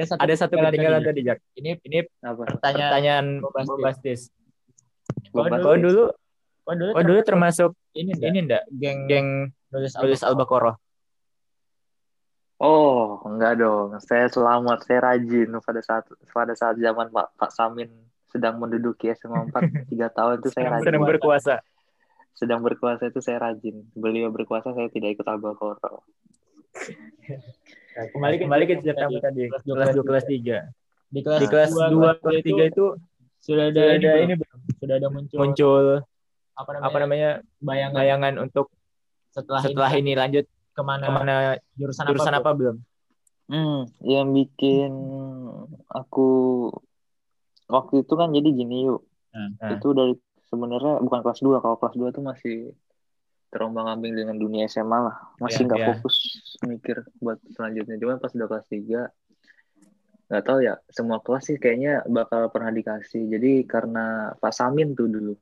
ada satu ada satu ketinggalan tadi Jak. Ini ini Apa? pertanyaan Pertanyaan Bombastis. bombastis. Kau dulu, kau dulu, kau dulu termasuk ini ini ndak geng geng nulis tulis Al-Baqarah. Oh, enggak dong. Saya selamat, saya rajin pada saat pada saat zaman Pak Pak Samin sedang menduduki SMA 4 tiga tahun itu saya rajin. Sedang berkuasa. Sedang berkuasa itu saya rajin. Beliau berkuasa saya tidak ikut Al-Baqarah. Kembali kembali ke cerita tadi. Kelas dua, Kelas 2 3. di kelas Di kelas dua, 2 kelas itu 3 itu sudah ada sudah ini, ada belum? ini belum? sudah ada muncul, muncul apa namanya, apa namanya bayangan bayangan untuk setelah, setelah ini, ini lanjut ke mana, ke mana jurusan, jurusan apa, apa belum? Hmm, yang bikin aku waktu itu kan jadi gini yuk. Nah. Itu dari sebenarnya bukan kelas 2. Kalau kelas 2 tuh masih terombang-ambing dengan dunia SMA lah. Iya, Masih nggak iya. fokus mikir buat selanjutnya. Cuma pas udah kelas 3 nggak tahu ya semua kelas sih kayaknya bakal pernah dikasih. Jadi karena Pak Samin tuh dulu.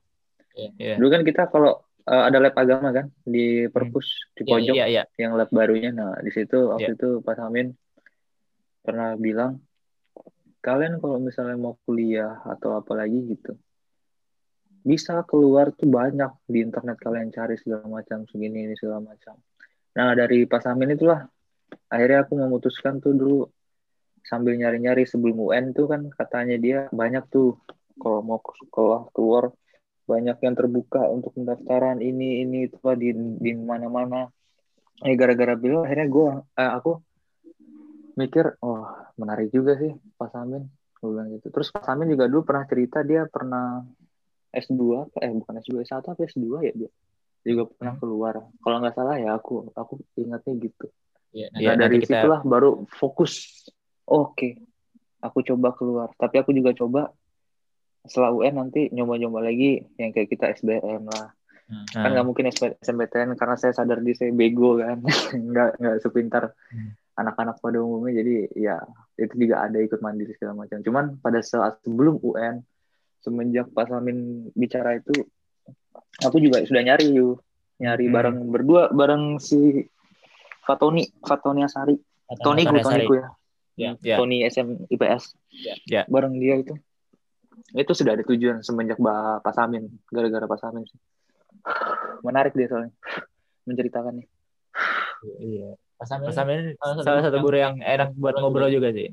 Iya. Dulu kan kita kalau eh, ada lab agama kan di perpus di Iya, pojok Iya, iya. yang lab barunya. Nah, di situ waktu Iya. itu Pak Samin pernah bilang, kalian kalau misalnya mau kuliah atau apa lagi gitu, bisa keluar tuh banyak di internet kalian cari segala macam segini ini segala macam. Nah dari Pak Samin itulah akhirnya aku memutuskan tuh dulu sambil nyari-nyari sebelum UN tuh kan katanya dia banyak tuh kalau mau sekolah keluar banyak yang terbuka untuk pendaftaran ini ini itu di di mana-mana. Eh gara-gara beliau akhirnya gue eh, aku mikir oh menarik juga sih Pak Samin gue bilang gitu. Terus Pak Samin juga dulu pernah cerita dia pernah S2 eh bukan S2 S1 apa S2 ya dia juga pernah keluar. Kalau nggak salah ya aku aku ingatnya gitu. Iya, nah, Iya, nah, dari nanti kita- situlah baru fokus. Oke, aku coba keluar. Tapi aku juga coba setelah UN nanti nyoba-nyoba lagi yang kayak kita SBM lah. Kan Nah, nggak mungkin SMPTN karena saya sadar di saya bego kan, nggak nggak sepintar Hmm. anak-anak pada umumnya. Jadi ya itu juga ada ikut mandiri segala macam. Cuman pada saat sebelum UN, semenjak Pak Samin bicara itu, aku juga sudah nyari yuk, nyari Hmm. bareng berdua bareng si Fatoni, Fatoni Asari. Tony Asari. Tony ku ya. Ya. Ya. Tony SM IPS. Ya. Ya. Bareng dia itu. Itu sudah ada tujuan semenjak Ba- Pak Samin, gara-gara Pak Samin sih. Menarik dia soalnya menceritakannya. Iya. Pas Samin, Mas Samin salah satu salah satu yang- guru yang enak buat ngobrol juga sih.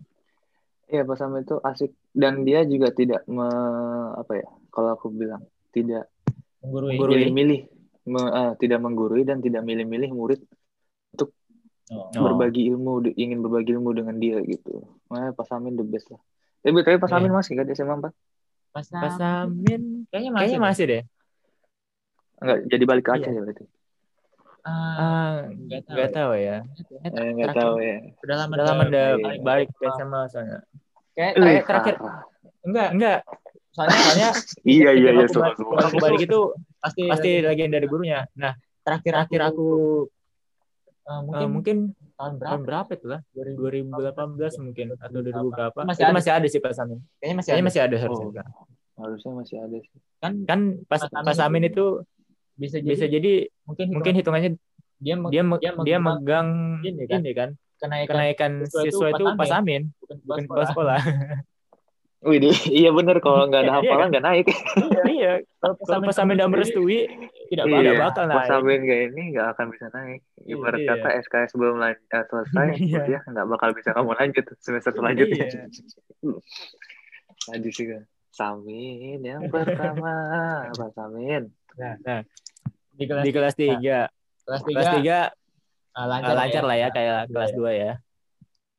Iya, Pak Samin itu asik dan dia juga tidak me, apa ya? Kalau aku bilang tidak menggurui. Menggurui. milih-milih, me- eh, tidak menggurui dan tidak milih-milih murid Oh. Oh. berbagi ilmu, ingin berbagi ilmu dengan dia gitu. Makanya Pak Samin the best lah. Eh, tapi Pak Iya. Samin masih kan di SMA 4? Pas Mas Samin, Samin kayaknya masih. kayaknya masih deh. Enggak, jadi balik ke Iya. Aceh ya berarti. Ah, Ah, nggak tahu. nggak tahu ya. Eh, enggak Terakhir. tahu ya. Udah lama Udah lama udah iya. balik ke SMA soalnya. Kayak Eh, Terakhir, terakhir enggak enggak. soalnya Soalnya Iya, iya, iya, aku semua. kalau aku balik itu pasti pasti lagi dari gurunya. Nah, terakhir terakhir aku eh, mungkin, mungkin mungkin tahun berapa? tahun berapa itu lah? 2018 mungkin atau 2000 berapa? Masih itu ada. masih ada sih Pak Samin. Kayaknya masih Kayaknya ada. masih ada harusnya. Oh. Harusnya masih ada sih. kan Kan pas Pak Samin Pak Samin itu itu bisa jadi, bisa jadi mungkin mungkin hitungannya dia dia dia dia megang ini ini kan, kan kenaikan kenaikan siswa itu siswa itu Pak Pak Samin bukan bukan kepala sekolah. Wih, iya bener kalau nggak ada Iya, hafalan kan? nggak naik. Iya, kalau kalau Pak Samin tidak merestui tidak Iya. bakal bakal Pas naik. Samin kayak ini nggak akan bisa naik. Ibarat Iya. kata SKS belum eh, selesai, Iya. kuliah nggak bakal bisa kamu lanjut semester selanjutnya. Iya. Tadi sih kan. Samin yang pertama, Pak Samin. Nah, di kelas, di kelas 3. kelas Kelas 3 tiga ah, lancar, lancar, lah ya kayak kelas 2 ya.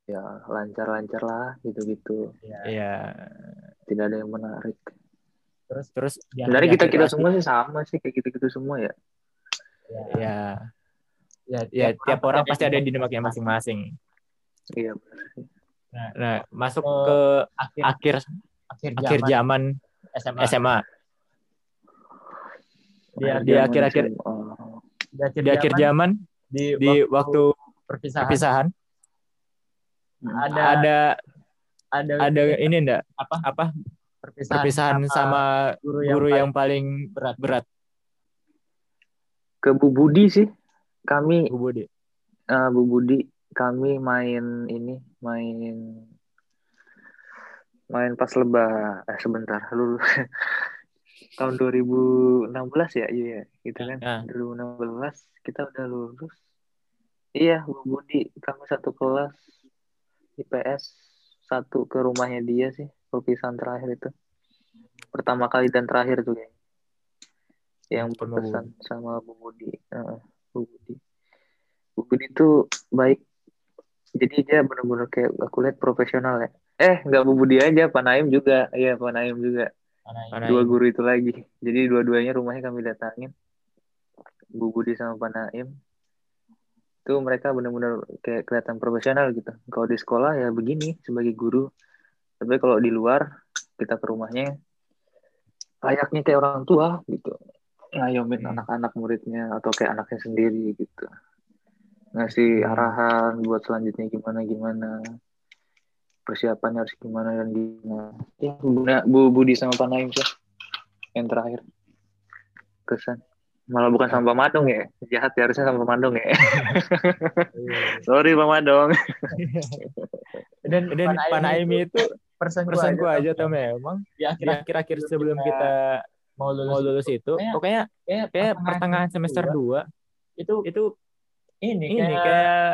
Ya lancar-lancar lah gitu-gitu. Iya. Iya. Tidak ada yang menarik. terus Terus di Sebenarnya di kita akhir kita kelas semua sih sama sih kayak gitu-gitu semua ya. ya, ya ya, ya tiap orang pasti ada dinamiknya masing-masing. Iya. Nah, masuk Oh, ke akhir akhir akhir akhir zaman zaman SMA, SMA. Di, di Zaman akhir-akhir- SMA. di akhir, Di akhir zaman di, di waktu perpisahan, perpisahan. Ada ada ada ada ini enggak apa? Apa? Perpisahan, perpisahan sama guru yang, guru paling yang paling berat. berat. Ke Bu Budi sih. Kami Bu Budi. eh, Bu Budi kami main ini main main pas lebah eh sebentar lu tahun 2016 ya iya gitu kan. Ah. 2016 kita udah lulus. Iya Bu Budi kami satu kelas IPS satu ke rumahnya dia sih perpisahan terakhir itu. Pertama kali dan terakhir tuh yang Sama Bu berpesan sama Bu Budi. Heeh, Bu Budi. Bu Budi tuh baik. Jadi dia benar-benar kayak aku lihat profesional ya. Eh nggak Bu Budi aja Pak Naim juga. Iya Pak Naim juga Dua guru itu lagi. Jadi dua-duanya rumahnya kami datangin. Bu Budi sama Pak Naim. Itu mereka benar-benar kayak kelihatan profesional gitu. Kalau di sekolah ya begini sebagai guru. Tapi kalau di luar kita ke rumahnya layaknya kayak orang tua gitu. Ngayomin Hmm. anak-anak muridnya atau kayak anaknya sendiri gitu. Ngasih Hmm. arahan buat selanjutnya gimana gimana persiapannya harus gimana dan gimana. Ya, Bu, Bu Budi sama Pak Naim sih yang terakhir. Kesan. Malah bukan sama Pak Madong ya jahat ya harusnya sama Pak Madong ya. Sorry Pak Madong Dan, Dan Pak Naim itu persen persenku aja tuh memang di di akhir akhir-akhir sebelum kita mau lulus, mau lulus itu Kayak- pokoknya kayak, kayak pertengahan semester 2 itu itu ini, ini kayak, kayak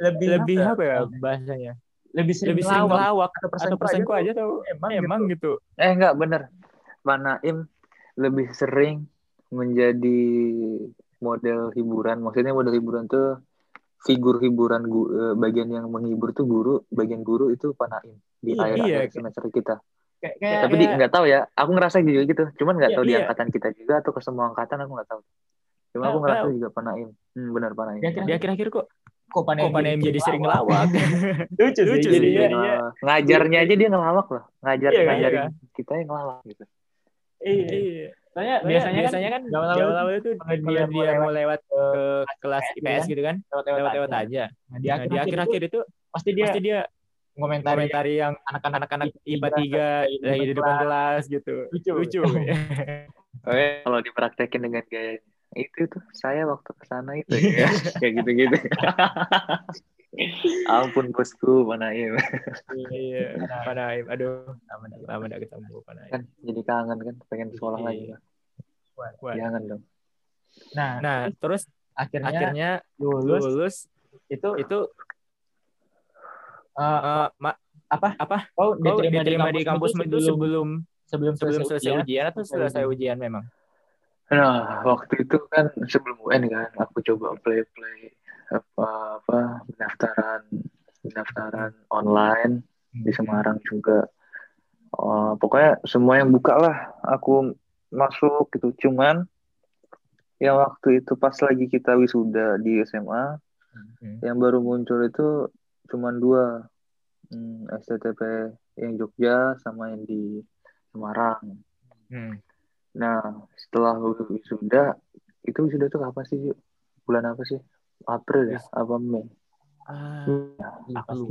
lebih lebih apa apa ya bahasanya lebih sering, lebih sering melawak atau persen atau persenku aja tuh. emang, emang gitu. eh enggak bener. Pak Naim lebih sering menjadi model hiburan. Maksudnya model hiburan tuh figur hiburan eh, bagian yang menghibur tuh guru bagian guru itu Pak Naim di Iya, akhir iya. akhir semester kita. kayak, kayak, tapi di nggak tahu ya. Aku ngerasa juga gitu. Cuman nggak Iya, tahu di iya. angkatan kita juga atau ke semua angkatan aku nggak tahu. Cuma Nah, aku ngerasa nah. juga Pak Naim hmm, benar Pak Naim Dia di akhir-akhir kok kok jadi sering ngelawak lucu, Lucu sih jadinya. iya. Ngelawak. ngajarnya aja dia ngelawak loh ngajar Iya, kan, ngajarin iya kita yang ngelawak gitu iya Iya. soalnya Biasanya, biasanya, biasanya kan awal-awal itu kalau dia, dia dia mau lewat ke kelas IPS IPS gitu kan lewat-lewat aja. aja Nah, di nah di akhir-akhir itu pasti dia pasti dia komentari komentari yang anak-anak anak-anak IPA tiga 3 lagi di depan kelas gitu lucu lucu Oke, kalau dipraktekin dengan gaya itu tuh saya waktu ke sana itu ya kayak gitu-gitu. Ampun bosku Pak Naim. iya Pak Naim aduh lama gak ketemu Pak Naim kan jadi kangen kan pengen sekolah Iya. lagi. Wah. Jangan dong. nah, nah terus akhirnya, akhirnya lulus, lulus itu itu eh, eh, ma- apa apa kau kau diterima di kampusmu itu sebelum sebelum sebelum sebelum selesai ujian atau selesai ujian memang Nah, waktu itu kan sebelum UN kan, aku coba play play apa apa pendaftaran pendaftaran online di Semarang juga. Oh, pokoknya semua yang buka lah, aku masuk gitu. Cuman yang waktu itu pas lagi kita wisuda di SMA, Hmm. yang baru muncul itu cuman dua, Hmm, STTP yang Jogja sama yang di Semarang. Hmm. Nah, setelah wisuda, itu wisuda tuh apa sih, Yuk? Bulan apa sih? April ya? Apa Mei? Ah, Apa sih?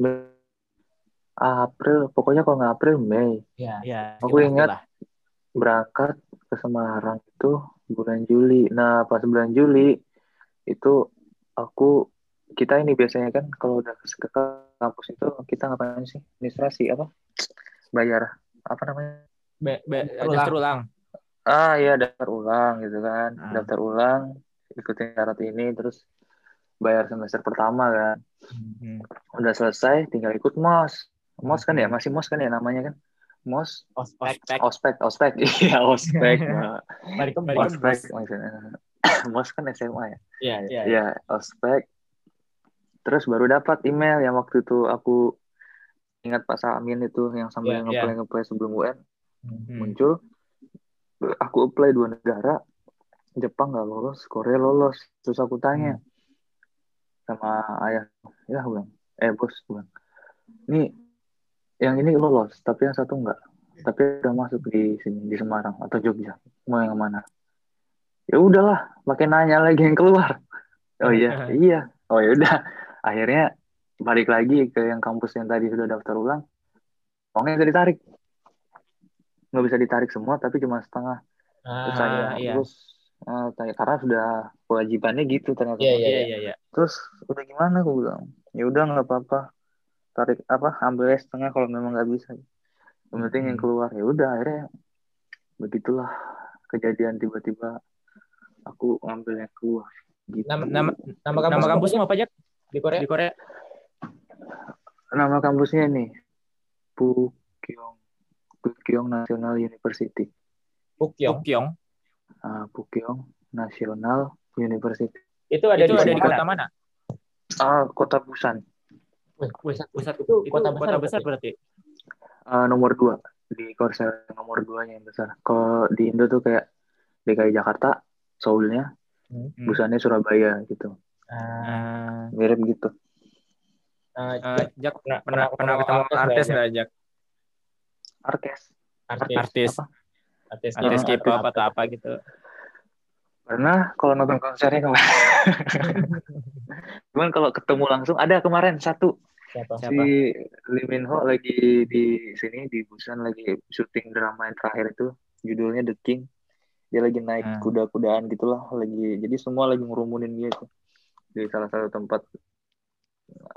April, pokoknya kalau nggak April, Mei. ya ya, Aku ingat. itulah. Berangkat ke Semarang itu bulan Juli. Nah, pas bulan Juli, itu aku, kita ini biasanya kan, kalau udah ke kampus itu, kita ngapain sih? Administrasi, apa? Bayar, apa namanya? Be- be- Ulang. ulang. Ah iya daftar ulang gitu kan, Ah. daftar ulang, ikutin syarat ini, terus bayar semester pertama kan, Hmm. udah selesai, tinggal ikut mos, mos kan ya, Hmm. masih mos kan ya namanya kan, mos, ospek. Ospek. ospek, ospek, iya ospek, ospek maksudnya, mos kan SMA ya, ya ya? Iya ospek, terus baru dapat email yang waktu itu aku ingat Pak Samin itu yang sambil Iya, ngeplay ngeplay sebelum UN Hmm. muncul aku apply dua negara Jepang nggak lolos Korea lolos. Terus aku tanya sama ayah ya bilang eh bos bilang ini yang ini lolos tapi yang satu enggak tapi udah masuk di sini di Semarang atau Jogja. Mau yang mana? Ya udahlah makin nanya lagi yang keluar. Oh iya iya. Oh ya udah. Akhirnya balik lagi ke yang kampus yang tadi sudah daftar ulang. Uangnya nggak ditarik nggak bisa ditarik semua tapi cuma setengah terus Ah, saya iya. terus tanya karena sudah kewajibannya gitu ternyata Iya, iya, Iya, iya, iya. terus udah gimana aku bilang ya udah nggak apa-apa tarik apa ambil setengah kalau memang nggak bisa yang penting yang Hmm. keluar ya udah akhirnya begitulah kejadian tiba-tiba aku ngambil yang keluar gitu. Nama Nama nama nama kampus kampusmu apa aja di Korea? di Korea? nama kampusnya nih Pukyong Pukyong National University Pukyong. Pukyong. Ah, Pukyong National University Itu ada Itu di ada di kota mana? ah kota Busan pusat, Pusat itu itu kota kota, besar. besar berarti. Ah, nomor dua di Korsel nomor duanya yang besar kalau di Indo tuh kayak DKI Jakarta Seoulnya Hmm. Busannya Surabaya gitu Ah, mirip gitu eh, Jak Pernah- pernah pernah pernah ketemu artis nggak? Arkes artis, Artis, artis, Ah, artis artis K-pop atau apa gitu. Pernah kalau nonton konsernya kemarin. Cuman kalau ketemu langsung ada kemarin satu Siapa? Siapa? si Lee Min Ho lagi di sini di Busan lagi syuting drama yang terakhir itu judulnya The King. Dia lagi naik Hmm. kuda-kudaan gitulah lagi. Jadi semua lagi ngerumunin gitu di salah satu tempat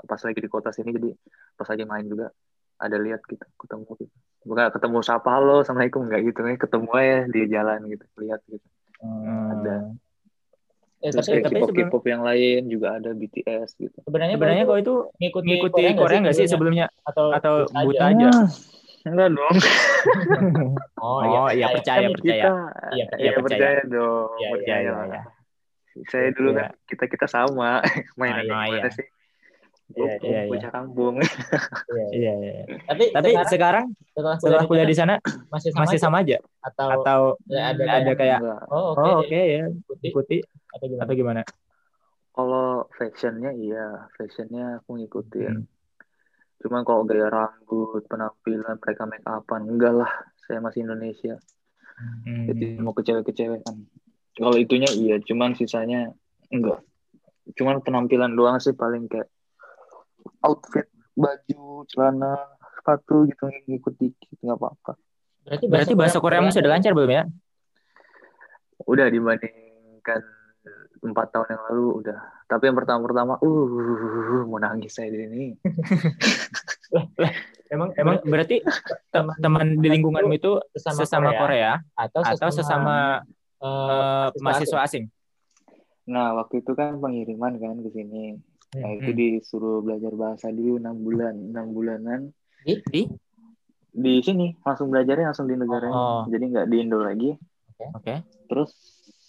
pas lagi di kota sini jadi pas lagi main juga ada lihat gitu ketemu gitu bukan ketemu sapa halo assalamualaikum nggak gitu nih ketemu aja di jalan gitu lihat gitu Hmm. ada Eh, Terus tapi kayak tapi K-pop sebelum- K-pop yang lain juga ada BTS gitu. sebenarnya Sebenarnya kau kau itu ngikuti, ngikuti Korea nggak sih sebelumnya atau atau buta buta aja? aja? Enggak dong. Oh, Oh, iya percaya Kan percaya. Kita, Iya, iya percaya. percaya dong. Iya, iya, percaya iya, lah. iya. Saya dulu Iya. kan kita kita sama mainan iya, gimana iya. sih? Iya, Gue iya, iya. bocah kampung. Iya. Iya, iya. Tapi, Tapi sekarang, sekarang setelah setelah kuliah di sana masih sama, masih aja? sama aja atau, atau ya, ada ada kayak Enggak. oh oke oh oke ya ikuti ikuti atau gimana? atau gimana? Kalau fashionnya iya, fashionnya aku ngikutin. Hmm. Cuman kalau gaya rambut, penampilan, mereka make upan, enggak lah. Saya masih Indonesia. Hmm. Jadi mau ke cewek-kecewekan. Kalau itunya iya, cuman sisanya enggak. Cuman penampilan doang sih paling kayak outfit, baju, celana, sepatu gitu ngikut dikit nggak apa-apa. Berarti Berarti bahasa Koreamu sudah lancar belum ya? Udah dibandingkan empat tahun yang lalu udah. Tapi yang pertama-pertama, uh, mau nangis saya di sini. Emang Emang berarti te- teman di lingkunganmu itu sesama, sesama Korea, atau atau sesama eh, eh, mahasiswa asing? Nah, waktu itu kan pengiriman kan ke sini. Nah, itu disuruh belajar bahasa dulu enam bulan, enam bulanan Di? Di? di sini langsung belajarnya langsung di negaranya. Oh. Jadi nggak di Indo lagi. Oke. Terus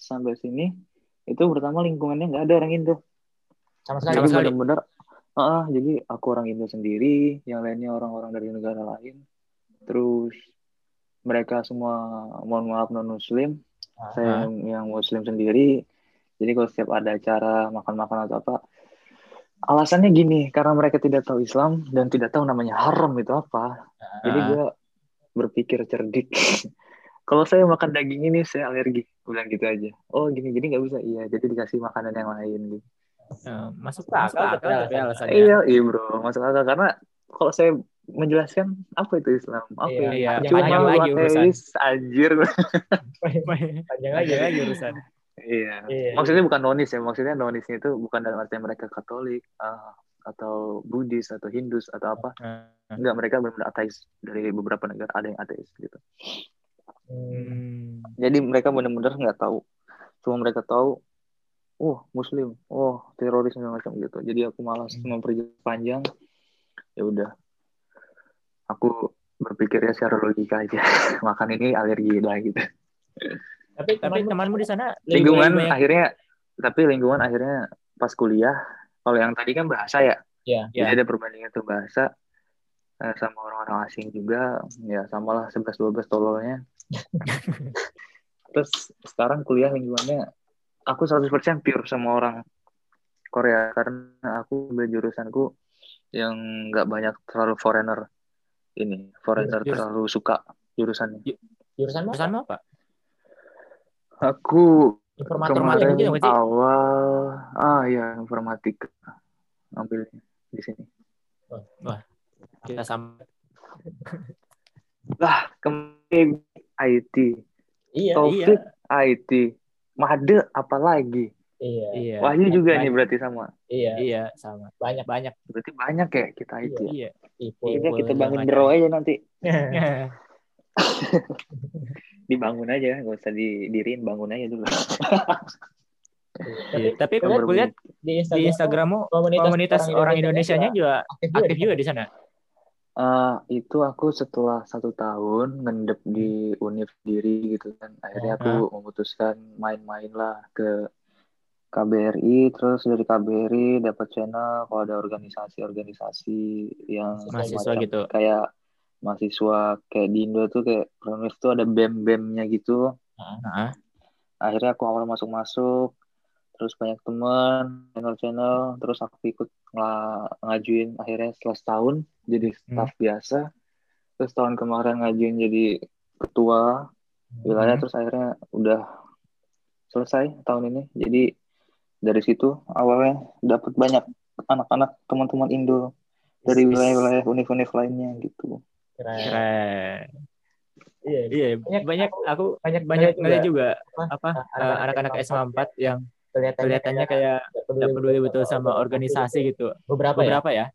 sampai sini itu pertama lingkungannya nggak ada orang Indo. sama sekali. Jadi benar-benar ah, jadi aku orang Indo sendiri, yang lainnya orang-orang dari negara lain. Terus mereka semua mohon maaf non muslim, Ah. saya yang, yang muslim sendiri. Jadi kalau setiap ada acara makan-makan atau apa, alasannya gini, karena mereka tidak tahu Islam dan tidak tahu namanya haram itu apa. Jadi Ah. gue berpikir cerdik. Kalau saya makan daging ini saya alergi, bilang gitu aja. Oh gini gini nggak bisa, iya. Jadi dikasih makanan yang lain gitu. Eh, masuk akal akal tapi alasannya. Iya, iya bro, masuk akal karena kalau saya menjelaskan apa itu Islam, apa Iya, iya. Cuma Panjang lagi urusan. anjir. panjang. Lagi lagi urusan. Iya. Iya. Maksudnya bukan nonis ya, maksudnya nonisnya itu bukan dalam artian mereka Katolik ah, atau Buddhis atau Hindus atau apa. Eh, Enggak, mereka benar-benar ateis dari beberapa negara ada yang ateis gitu. Hmm. Jadi mereka benar-benar nggak tahu. Cuma mereka tahu, oh Muslim, oh teroris segala macam gitu. Jadi aku malas Hmm. memperpanjang. Ya udah, aku berpikirnya secara logika aja. Makan ini alergi lah gitu. Tapi Tapi temanmu di sana Lingkungan akhirnya, tapi lingkungan akhirnya pas kuliah. Kalau yang tadi kan bahasa ya. Iya. Jadi Ya. ada perbandingan tuh bahasa eh, sama orang-orang asing juga. Ya samalah 11-12 tololnya. Terus sekarang kuliah lingkungannya aku 100% pure sama orang Korea karena aku ambil jurusanku yang nggak banyak terlalu foreigner ini foreigner Jurus- terlalu suka jurusannya. jurusan apa? jurusanmu apa? Aku Informatika kemarin gitu nggak sih? awal ah ya informatika ambilnya di sini. Kita sama. Lah kemarin IT, Iya. Taufik IT, Made apalagi. Iya. Iya. Wahyu juga Banyak. nih berarti sama. Iya. Iya, sama. Banyak. Banyak. Berarti banyak ya kita IT. ya? Iya. Ipul, Kita Ipul, kita segala bangun bro aja nanti. Dibangun aja, nggak usah didiriin, bangun aja dulu. Iya, tapi gue lihat di di Instagram, Instagrammu komunitas, komunitas orang Indonesia-nya juga aktif juga. aktif juga di sana. Eh, itu aku setelah satu tahun ngendep di univ diri gitu kan akhirnya aku memutuskan main-main lah ke KBRI terus dari KBRI dapat channel kalau ada organisasi-organisasi yang Mahasiswa gitu. kayak mahasiswa kayak di Indo tuh kayak Pronif tuh ada bem-bemnya gitu. Heeh. akhirnya aku awal masuk-masuk terus banyak teman channel-channel terus aku ikut ngela- ngajuin akhirnya setelah setahun jadi staff biasa terus tahun kemarin ngajuin jadi ketua wilayah Hmm. terus akhirnya udah selesai tahun ini. Jadi dari situ awalnya dapat banyak anak-anak teman-teman Indo dari wilayah-wilayah univ-univ lainnya gitu Keren. Keren. Iya, Iya, Banyak- banyak aku banyak banyak juga ngeliat juga apa, anak-anak eh, anak-anak SMA SMA 4 yang kelihatannya, kelihatannya kayak nggak peduli betul sama organisasi gitu. Beberapa, ya? Beberapa ya,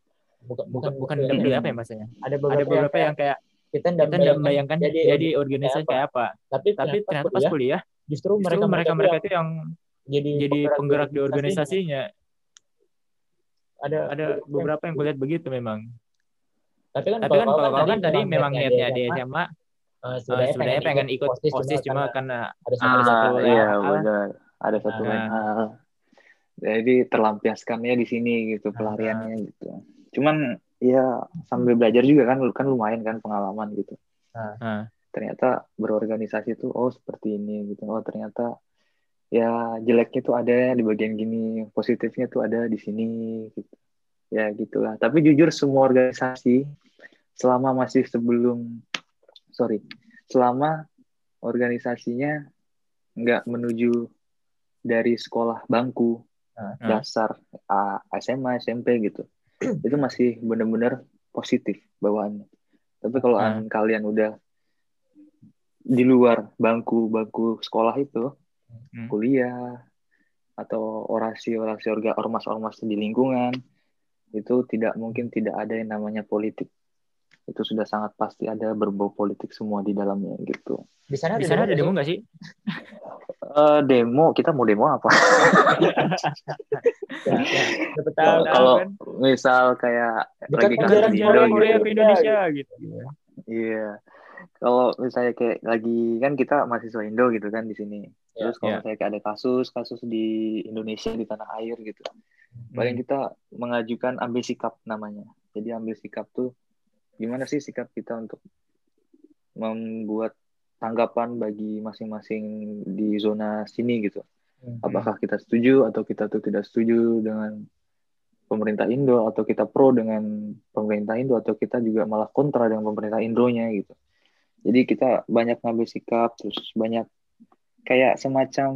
Bukan, bukan bukan betul. nggak peduli apa ya maksudnya. Ada beberapa, Ada beberapa yang kayak kita nggak kita nggak membayangkan jadi, jadi organisasi kayak apa. tapi, Tapi ternyata pas kuliah justru justru mereka mereka mereka itu yang jadi jadi penggerak di organisasinya. ada Ada beberapa yang kulihat begitu memang. Tapi kan Tapi kan kalau kau kan tadi memang niatnya di SMA eh, sebenarnya pengen ikut OSIS cuma karena karena ada Ah, satu ah iya hal. benar ada satu Ah. hal jadi terlampiaskannya di sini gitu Ah. pelariannya gitu cuman ya sambil belajar juga kan kan lumayan kan pengalaman gitu Ah. ternyata berorganisasi tuh oh seperti ini gitu oh ternyata ya jeleknya tuh ada di bagian gini positifnya tuh ada di sini gitu ya gitulah. Tapi jujur semua organisasi selama masih sebelum sorry selama organisasinya nggak menuju dari sekolah bangku Ah. dasar A- SMA SMP gitu. Itu masih benar-benar positif bawaannya. Tapi kalau an- kalian udah di luar bangku bangku sekolah itu Hmm. kuliah atau orasi-orasi orga ormas-ormas di lingkungan itu tidak mungkin tidak ada yang namanya politik. Itu sudah sangat pasti ada berbau politik semua di dalamnya gitu. Di sana di sana ada demo nggak sih? Eh, demo? Kita mau demo apa? Dapat kalau tahu kalau kan? misal kayak Dekat lagi kasus Kan di Indo Korea, gitu ke Indonesia gitu. iya. Kalau misalnya kayak lagi kan kita mahasiswa Indo gitu kan di sini. Ya, terus kalau ya. misalnya kayak ada kasus kasus di Indonesia di tanah air gitu paling kita mengajukan ambil sikap namanya jadi ambil sikap tuh gimana sih sikap kita untuk membuat tanggapan bagi masing-masing di zona sini gitu Hmm. apakah kita setuju atau kita tuh tidak setuju dengan pemerintah Indo atau kita pro dengan pemerintah Indo atau kita juga malah kontra dengan pemerintah Indonya gitu jadi kita banyak ngambil sikap terus banyak kayak semacam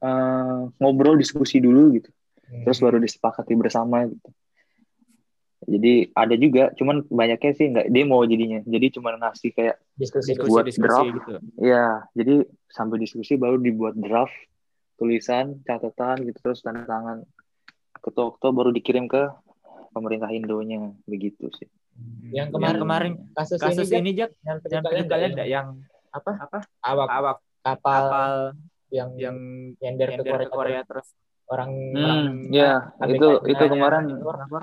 eh, ngobrol diskusi dulu gitu Hmm. Terus baru disepakati bersama gitu. Jadi ada juga cuman banyaknya sih nggak demo jadinya. Jadi cuma ngasih kayak diskusi Diskusi, buat diskusi draft. gitu. ya jadi sambil diskusi baru dibuat draft tulisan catatan gitu terus tanda tangan. Ketua-ketua baru dikirim ke pemerintah Indonya begitu sih. Yang Yang kemarin kemarin kasus, kasus ini, ini Jak, yang yang kalian kalian yang yang apa? Apa? Awak. Awak. Kapal, kapal yang yang nyender ke Korea, ke Korea terus orang Hmm, orang ya ABK itu nya itu yang kemarin lapor.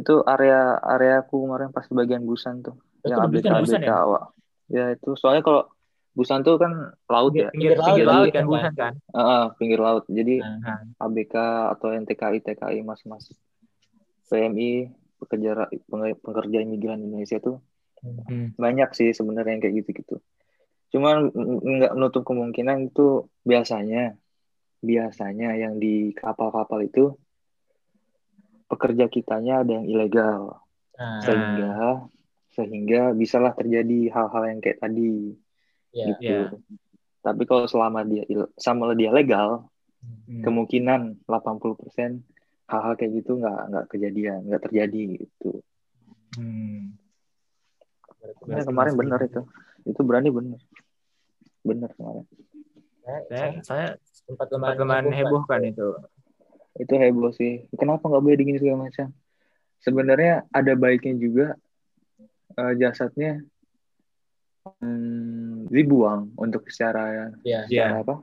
itu area areaku kemarin pas bagian Busan tuh Itu yang di ABK Busan, Busan ABK ya? awak ya itu soalnya kalau Busan tuh kan laut ya pinggir, Pinggir pinggir laut, laut gitu kan kan. bukan kan Heeh, pinggir laut jadi Nah, ABK atau NTKI TKI masing-masing PMI pekerja pekerja imigran Indonesia tuh Hmm. banyak sih sebenarnya yang kayak gitu-gitu cuman nggak menutup kemungkinan itu biasanya biasanya yang di kapal-kapal itu pekerja kitanya ada yang ilegal nah, sehingga sehingga bisalah terjadi hal-hal yang kayak tadi ya. gitu. Ya. Tapi kalau selama dia sama dia legal, Hmm. kemungkinan 80% hal-hal kayak gitu nggak nggak kejadian, nggak terjadi gitu. Hmm. Ya, kemarin benar itu. Itu berani benar. Benar kemarin. Saya, saya, sempat kemarin kemarin heboh kan itu Itu heboh sih. Kenapa nggak boleh digini segala macam? sebenarnya ada baiknya juga eh, jasadnya hmm, dibuang untuk secara Iya. Iya. secara apa?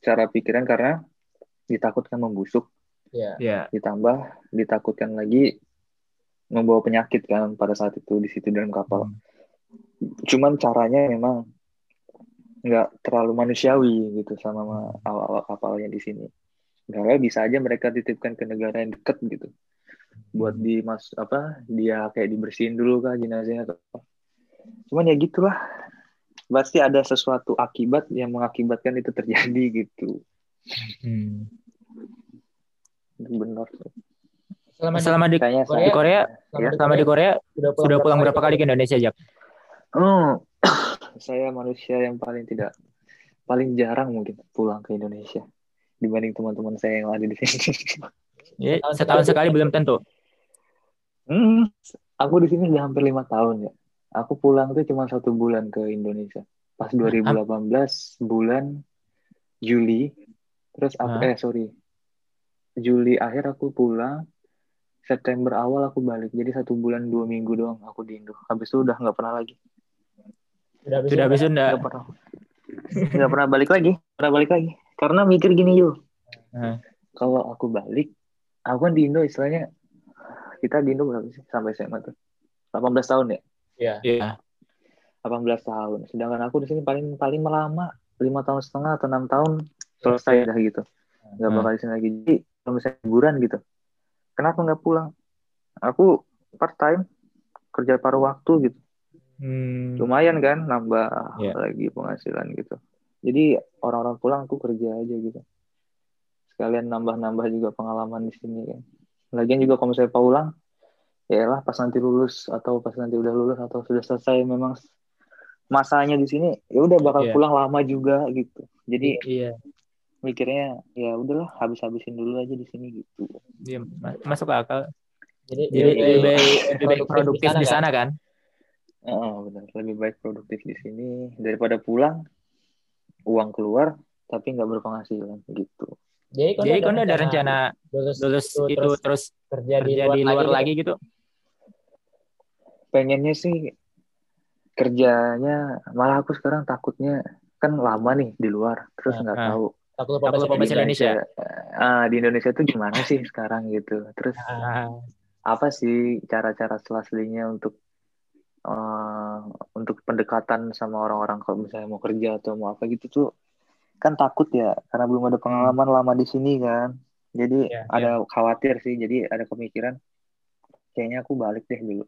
Secara pikiran karena ditakutkan membusuk, Iya. Iya. ditambah ditakutkan lagi membawa penyakit kan pada saat itu di situ dalam kapal. Cuman caranya memang nggak terlalu manusiawi gitu sama ma- awak-awak kapalnya di sini. Karena bisa aja mereka titipkan ke negara yang dekat gitu. Buat di mas apa dia kayak dibersihin dulu kah jenazahnya atau apa. Cuman ya gitulah. Pasti ada sesuatu akibat yang mengakibatkan itu terjadi gitu. Hmm. Benar. Selama, di- Selama di, Kayaknya di Korea, Ya, selama di Korea sudah sudah pulang berapa kali ke Indonesia, Jak? Oh, saya manusia yang paling tidak paling jarang mungkin pulang ke Indonesia dibanding teman-teman saya yang ada di sini. Ya, setahun sekali belum tentu. Hmm, aku di sini udah hampir lima tahun ya. Aku pulang tuh cuma satu bulan ke Indonesia. Pas 2018 bulan Juli, terus aku, Hah? eh sorry, Juli akhir aku pulang, September awal aku balik. Jadi satu bulan dua minggu doang aku di Indo. Habis itu udah nggak pernah lagi. Sudah habis Sudah habis. Sunda. Pernah. Pernah balik lagi. Pernah balik lagi. Karena mikir gini yuk. Nah. Kalau aku balik, aku kan di Indo istilahnya kita di Indo berapa sih sampai SMA tuh? 18 tahun ya? Iya. Iya. 18 tahun. Sedangkan aku di sini paling paling lama lima tahun setengah atau enam tahun selesai dah gitu. Nggak Hmm. bakal di sini lagi. Jadi kalau misalnya liburan gitu, kenapa nggak pulang? Aku part time kerja paruh waktu gitu. Hmm. Lumayan kan nambah Iya. lagi penghasilan gitu. Jadi orang-orang pulang aku kerja aja gitu. Sekalian nambah-nambah juga pengalaman di sini kan. Lagian juga kalau misalnya pulang, ya lah pas nanti lulus atau pas nanti udah lulus atau sudah selesai memang masanya di sini ya udah bakal Iya. pulang lama juga gitu. Jadi Iya. mikirnya ya udahlah habis-habisin dulu aja di sini gitu. Iya, ma- masuk akal. Jadi, Jadi lebih lebih baik produktif di sana kan? Oh, benar. Lebih baik produktif di sini daripada pulang uang keluar tapi nggak berpenghasilan gitu. Jadi kan Jadi kan ada rencana lulus, lulus itu itu terus kerja, kerja di luar lagi gitu. pengennya sih kerjanya malah aku sekarang takutnya kan lama nih di luar terus Ah, nggak ah. tahu Takut lupa Takut bahasa Indonesia. Indonesia. ah, di Indonesia tuh gimana sih sekarang gitu terus Ah, Nah, apa sih cara-cara selaslinya untuk eh, untuk pendekatan sama orang-orang kalau misalnya mau kerja atau mau apa gitu tuh kan takut ya karena belum ada pengalaman lama di sini kan. Jadi Iya, ada khawatir sih jadi ada pemikiran kayaknya aku balik deh dulu.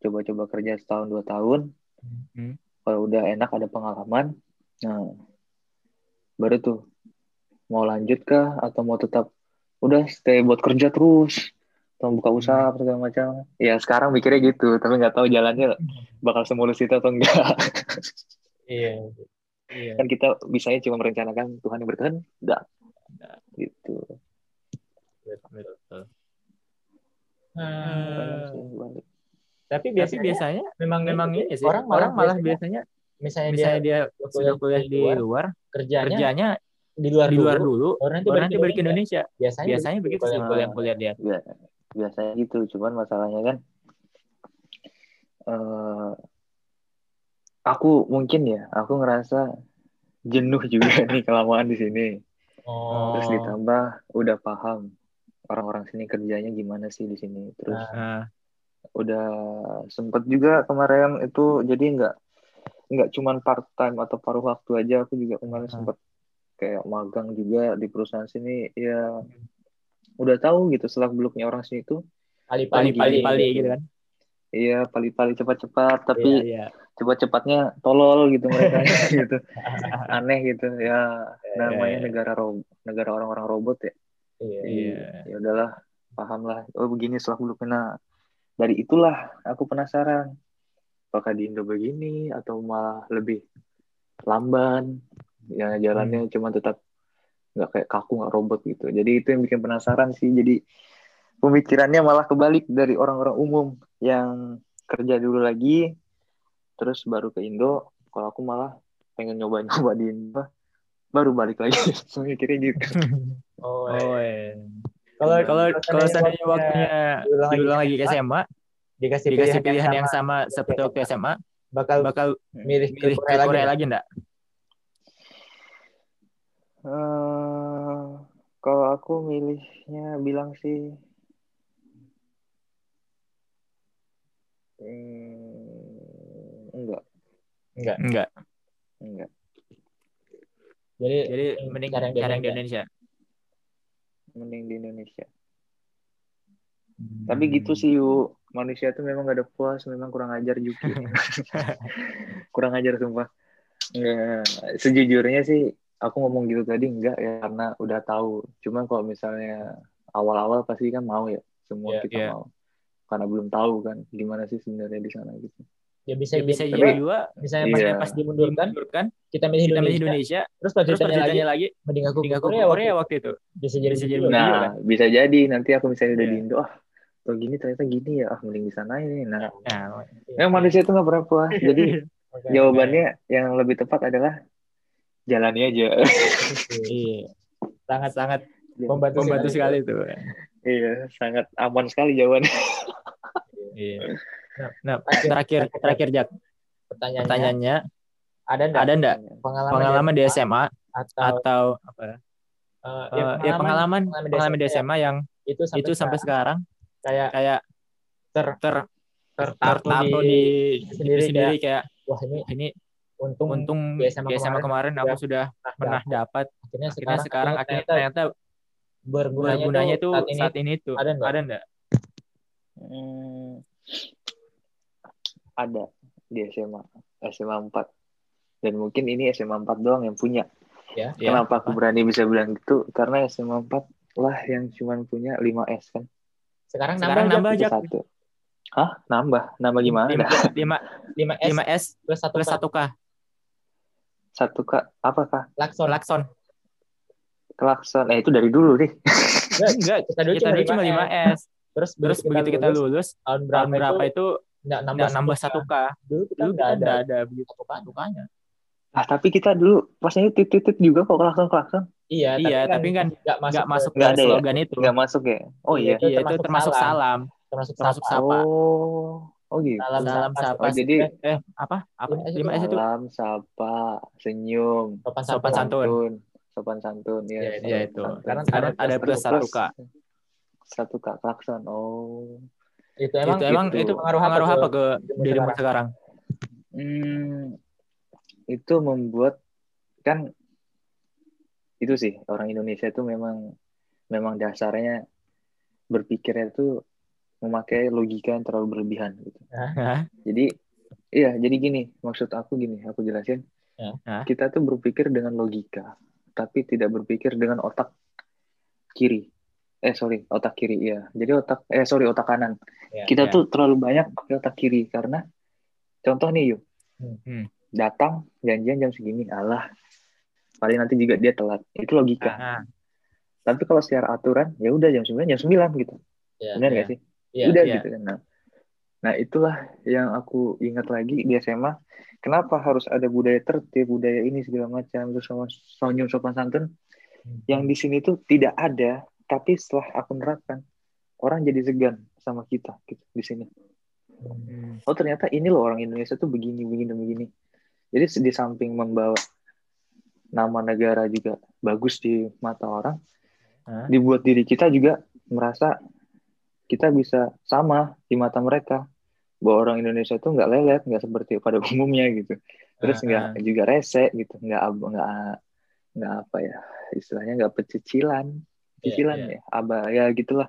Coba-coba kerja setahun dua tahun. Hmm. kalau udah enak ada pengalaman. Nah baru tuh mau lanjut kah atau mau tetap udah stay buat kerja terus atau buka usaha apa segala macam. Ya sekarang mikirnya gitu tapi nggak tahu jalannya bakal semulus itu atau enggak. Iya. Iya. kan kita bisanya cuma merencanakan Tuhan yang berkehendak gitu. Betul. Balik. tapi biasanya, biasanya memang memang ini sih. Orang malah, malah biasanya, biasanya misalnya, misalnya dia dia sudah kuliah di luar, kerjanya kerjanya di luar, di luar dulu, dulu, baru nanti balik, balik ke Indonesia. Biasanya, Biasanya begitu sih. Kalau- kuliah kuliah dia. Ya biasanya gitu. Cuman masalahnya kan eh aku mungkin ya aku ngerasa jenuh juga nih kelamaan di sini. Oh, terus ditambah udah paham orang-orang sini kerjanya gimana sih di sini. Terus Nah, udah sempet juga kemarin itu jadi nggak nggak cuman part time atau paruh waktu aja aku juga kemarin Hmm. sempet kayak magang juga di perusahaan sini. Ya udah tahu gitu selak beluknya orang sini tuh pali-pali, pali-pali gitu. gitu kan. iya pali-pali cepat-cepat tapi Iya. cepat-cepatnya tolol gitu mereka gitu aneh gitu ya namanya Iya. negara rob negara orang-orang robot ya Iya. Iya. ya udahlah paham lah oh begini selak beluknya nah dari itulah aku penasaran apakah di Indo begini atau malah lebih lamban ya jalannya cuma tetap nggak kayak kaku nggak robot gitu jadi itu yang bikin penasaran sih jadi pemikirannya malah kebalik dari orang-orang umum yang kerja dulu lagi terus baru ke Indo kalau aku malah pengen nyoba-nyoba di Indo baru balik lagi mikirnya gitu Oh, Oh, iya. iya. Kalau Kalau kalau seandainya waktunya diulang diulang lagi ke SMA, dikasih, dikasih pilihan yang sama seperti waktu SMA, bakal bakal milih ke milih ke Korea, Korea lagi. lagi enggak? Eh, kalau aku milihnya bilang sih hmm, enggak, Enggak. Enggak. enggak. Jadi, Jadi mending di di Indonesia. Mending di Indonesia. Hmm. Tapi gitu sih yuk, manusia tuh memang gak ada puas, memang kurang ajar juga. kurang ajar sumpah. Enggak, sejujurnya sih aku ngomong gitu tadi enggak ya karena udah tahu. Cuma kalau misalnya awal-awal pasti kan mau ya, semua Iya, kita iya. mau. Karena belum tahu kan gimana sih sebenarnya di sana gitu. ya bisa Ya, bisa jadi juga misalnya pas, pas dimundurkan dimundurkan, kita milih kita Indonesia, Indonesia, terus pas terus pas ditanya lagi lagi, mending aku ke Korea, Korea waktu itu. bisa jadi Bisa jadi juga. Nah, bisa jadi nanti aku misalnya udah Iya. di Indo, ah, tuh gini ternyata gini ya, ah mending di sana ini. Nah, Nah, memang manusia itu nggak pernah puas. Jadi jawabannya yang lebih tepat adalah jalani aja. iya. Sangat-sangat membantu, membantu sekali itu. iya, sangat aman sekali jawabannya. Iya. Nah, Terakhir- terakhir terakhir Jak, Pertanyaannya, pertanyaannya ada enggak ada enggak pengalaman, pengalaman di SMA atau, atau apa? eh, eh, ya pengalaman pengalaman di SMA yang itu sampai, itu sampai sekarang kayak kayak ter ter tertato tertato di, di sendiri, diri sendiri kayak wah ini ini untung, untung di di SMA SMA kemarin aku sudah pernah dapat akhirnya akhirnya sekarang akhirnya ternyata ternyata bergunanya, bergunanya itu saat ini saat ini tuh ada enggak? ada enggak Hmm, ada di SMA, SMA 4. Dan mungkin ini SMA 4 doang yang punya. ya Ya, Kenapa aku apa? berani bisa bilang gitu? Karena SMA 4 lah yang cuman punya 5S kan. sekarang, Sekarang nambah, nambah Itu Jak satu. Hah? Nambah? Nambah gimana? lima lima 5 S lima S plus 1 plus satu K Satu kak, apa kak? lakson Lakson Klakson. Eh itu dari dulu deh. enggak kita dulu kita dulu cuma 5 S terus terus begitu kita lulus tahun tahun berapa, berapa itu itu nggak nambah, satu K dulu kita dulu nggak kita ada ada begitu satu kan sukanya Ah, tapi kita dulu pasnya titit-titit juga kok klakson-klakson. iya iya tapi kan nggak masuk, nggak masuk Nggak ke ada ya? slogan itu Nggak masuk ya? Oh Iya, iya. Itu iya itu termasuk salam. salam termasuk termasuk sapa. Oh, oh gitu. salam salam sapa, Oh, jadi eh apa apa Lima S itu lima S itu salam, sapa, senyum, sopan Sopan santun. santun. sopan santun, ya. Iya, iya sopan itu santun. Karena ada ada plus satu K Satu kak klakson. Oh. itu emang itu emang gitu. itu pengaruh apa pengaruh apa ke ke dirimu sekarang? sekarang Hmm, itu membuat kan itu sih orang Indonesia itu memang memang dasarnya berpikirnya itu memakai logika yang terlalu berlebihan gitu. Jadi iya, jadi gini, maksud aku gini, aku jelasin. Ya. Kita tuh berpikir dengan logika, tapi tidak berpikir dengan otak kiri. Eh sorry, otak kiri ya. Jadi otak eh sorry otak kanan. Ya, Kita ya. tuh terlalu banyak pakai otak kiri karena contoh nih yuk, Hmm. datang janjian jam segini, alah paling nanti juga dia telat. Itu logika. Ah, Tapi kalau secara aturan ya udah jam 9 jam 9 gitu. Iya, Benar iya. nggak sih? Iya, udah iya. gitu kan. Nah, nah, itulah yang aku ingat lagi di SMA. Kenapa harus ada budaya tertib, budaya ini segala macam, terus sama senyum sopan santun Hmm. yang di sini tuh tidak ada, tapi setelah aku nerapkan orang jadi segan sama kita gitu di sini. hmm. Oh ternyata ini loh orang Indonesia tuh begini, begini, begini. Jadi di samping membawa nama negara juga bagus di mata orang, Hah? dibuat diri kita juga merasa kita bisa sama di mata mereka. Bahwa orang Indonesia tuh nggak lelet, nggak seperti pada umumnya gitu. Terus Ah, nggak ah. juga rese gitu, nggak nggak nggak apa ya istilahnya nggak pecicilan, cicilan iya. ya, aba ya gitulah.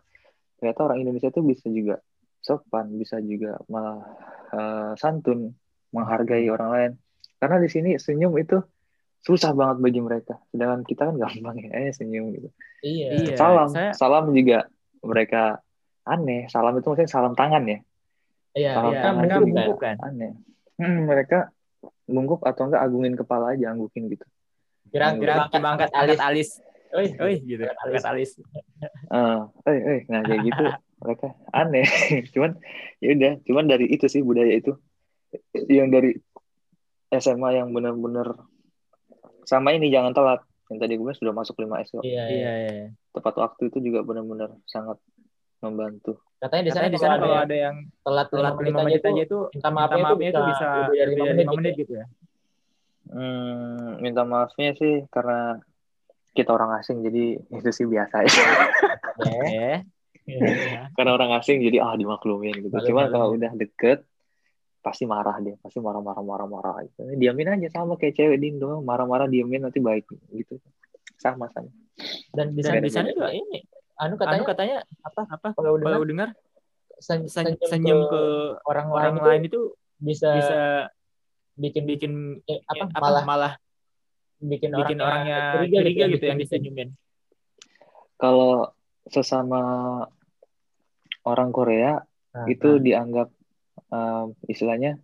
Ternyata orang Indonesia tuh bisa juga sopan, bisa juga malah eh, santun, menghargai orang lain. Karena di sini senyum itu susah banget bagi mereka. Sedangkan kita kan gampang ya, eh senyum gitu. Iya. Iya, salam, saya- salam juga mereka aneh. Salam itu maksudnya salam tangan ya, Iya, Salam iya, tangan mereka juga. bungkuk kan aneh. Hmm, mereka bungkuk atau enggak agungin kepala aja, anggukin gitu. Kira coba angkat angkat alis Oi, Oi, gitu angkat alis eh, eh, nah kayak gitu mereka aneh. cuman ya udah, cuman dari itu sih budaya itu yang dari SMA yang benar-benar sama ini jangan telat. Yang tadi gue bilang sudah masuk 5 S kok. Iya, iya. iya iya tepat waktu itu juga benar-benar sangat membantu. Katanya di sana, di sana kalau ada yang telat telat 5 menit aja itu minta minta maafnya, maafnya itu bisa lebih dari lebih 5 dari menit, 5 menit gitu. gitu ya. Hmm, minta maafnya sih karena kita orang asing jadi itu sih biasa ya. ya. Karena orang asing jadi ah dimaklumin gitu. Maklum, Cuma maklum. kalau udah deket pasti marah dia, pasti marah-marah marah-marah gitu. Diamin aja sama kayak cewek di Indo, marah-marah diamin nanti baik gitu. Sama sama. Dan di Dan sana, di sana juga ini anu katanya, katanya katanya apa? apa Kalau dengar kalau dengar sen- sen- senyum, senyum ke, ke orang, orang lain lain itu bisa, bisa bikin bikin eh, apa, apa malah malah bikin, bikin orangnya curiga, curiga gitu ya, yang bikin- disenyumin. Kalau sesama orang Korea Nah, itu nah, dianggap um, istilahnya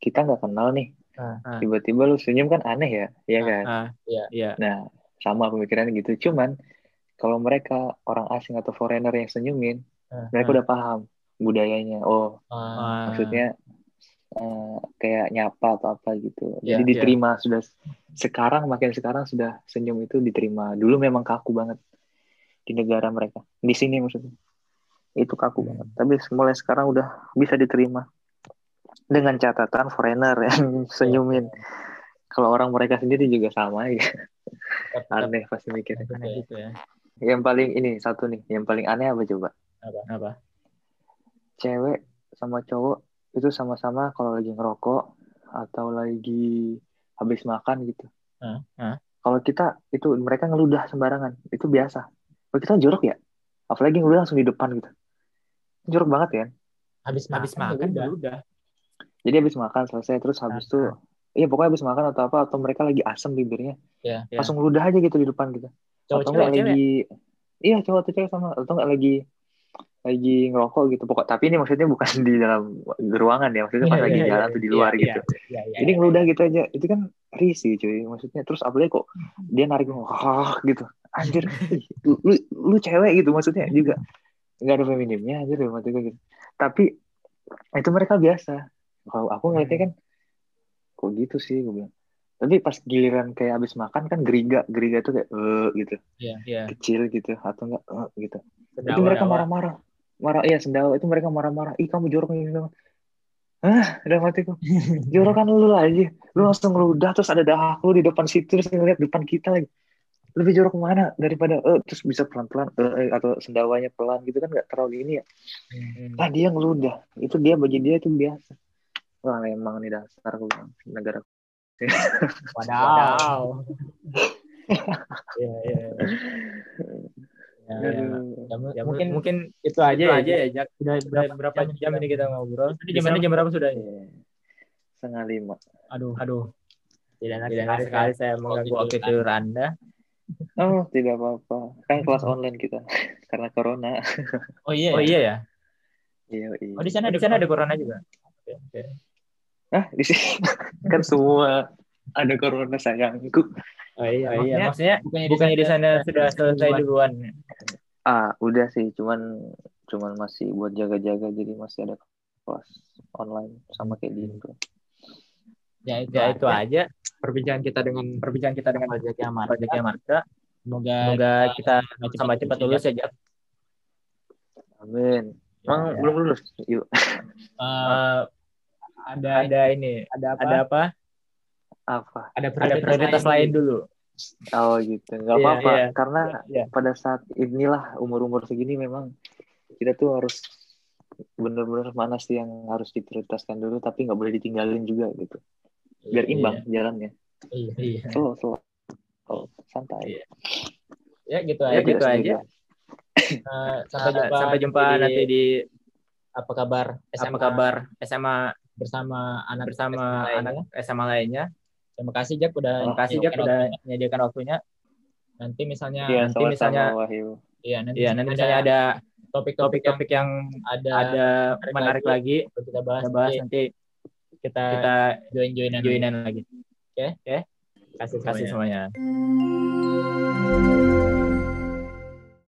kita nggak kenal nih. Nah. Ah. Tiba-tiba lu senyum kan aneh ya, iya kan? Ah, Iya. Nah, sama pemikirannya gitu. Cuman kalau mereka orang asing atau foreigner yang senyumin, Ah, mereka udah paham budayanya. Oh, ah, Ah, maksudnya eh, kayak nyapa atau apa gitu. Iya, Jadi iya. diterima sudah sekarang makin sekarang sudah senyum itu diterima. Dulu memang kaku banget di negara mereka. Di sini maksudnya. Itu kaku Hmm. banget. Tapi mulai sekarang udah bisa diterima. Dengan catatan foreigner yang senyumin. Kalau orang mereka sendiri juga sama ya. Aneh pasti mikirnya. aneh gitu ya. Yang paling ini satu nih, yang paling aneh apa coba? Apa? Cewek sama cowok itu sama-sama kalau lagi ngerokok atau lagi habis makan gitu. Hah? Hah? Kalau kita itu mereka ngeludah sembarangan, itu biasa. Kalau kita jorok ya, apalagi ngeludah langsung di depan gitu. Jorok banget ya. habis Habis makan, makan udah. udah. Jadi habis makan selesai terus habis Nah, itu Iya pokoknya habis makan atau apa atau mereka lagi asem bibirnya, Iya. Iya. langsung ngeludah aja gitu di depan kita. Cowok atau cewek, enggak lagi iya cowok atau cewek sama atau enggak lagi lagi ngerokok gitu. Pokok tapi ini maksudnya bukan di dalam ruangan ya maksudnya pas Iya, lagi iya, jalan iya, tuh di luar iya, gitu. Iya, iya, jadi iya. ngeludah gitu aja. Itu kan risih cuy maksudnya. Terus apalagi kok dia narik oh, gitu. Anjir lu, lu, lu cewek gitu maksudnya juga. Nggak ada feminimnya anjir hati gue gitu. Tapi itu mereka biasa. Kalau aku ngeliatnya kan kok gitu sih gue bilang tapi pas giliran kayak abis makan kan geriga geriga tuh kayak eh gitu. Iya. kecil gitu atau enggak eh, gitu. Itu Sendawa, mereka sendawa. marah-marah. Marah iya sendawa. Itu mereka marah-marah. Ih kamu jorok ini dong ah udah mati kok jorok kan lu aja lu langsung ngeludah terus ada dahak lu di depan situ terus ngeliat depan kita lagi. Lebih jorok ke mana daripada eh terus bisa pelan-pelan eh, eh, atau sendawanya pelan gitu kan nggak terlalu ini ya. Nah dia ngeludah. Itu dia bagi dia itu biasa. Wah emang nih dasar gue negara Wadaw. Iya, iya. Ya, ya. Ya, mu- Ya, mungkin mungkin itu aja itu ya. aja ya, Jak. Udah Udah berapa jam ini kita ngobrol? Ini jam ini jam berapa sudah? Iya. setengah lima Aduh, Aduh, tidak enak tidak enak sekali saya mengganggu waktu tidur Anda. oh tidak apa-apa kan kelas online kita karena corona Oh iya. Oh ya? iya ya. iya iya Oh di sana Oh, di sana ada corona juga. Oke, oke. Ah di sini? Kan semua ada corona sayangku. Oh iya. Oh iya, maksudnya bukannya bukannya di sana sudah selesai duluan. ah udah sih. Cuman cuman masih buat jaga-jaga. Jadi masih ada kelas online sama kayak di Indo Ya itu, Ya. itu aja. Perbincangan kita dengan perbincangan kita dengan Project Yamar. Proyeknya Marka. Semoga Semoga kita sama cepat lulus ya, Jak. amin. Emang Ya. belum lulus? Yuk. Eh, ada ada ini, ada apa? ada apa? apa Ada Ada prioritas lain dulu. oh gitu nggak Iya, apa-apa iya. karena Iya. pada saat inilah umur-umur segini memang kita tuh harus bener-bener mana sih yang harus diprioritaskan dulu tapi nggak boleh ditinggalin juga gitu biar imbang jalannya Iya. iya. slow slow oh, santai Iya. Ya gitu Ya, aja. gitu aja. Eh, sampai jumpa. sampai jumpa di- nanti di apa kabar SMA apa kabar SMA bersama anak bersama SMA lainnya. anak SMA lainnya. Terima kasih Jack udah Terima kasih Jak menyediakan udah waktunya. menyediakan waktunya. nanti misalnya Iya, nanti misalnya- iya nanti, Iya, nanti misalnya ada topik-topik yang topik-topik yang ada, ada menarik menarik lagi. lagi, kita bahas kita bahas nanti kita, kita join joinan joinan lagi. kasih Kasih semuanya. semuanya.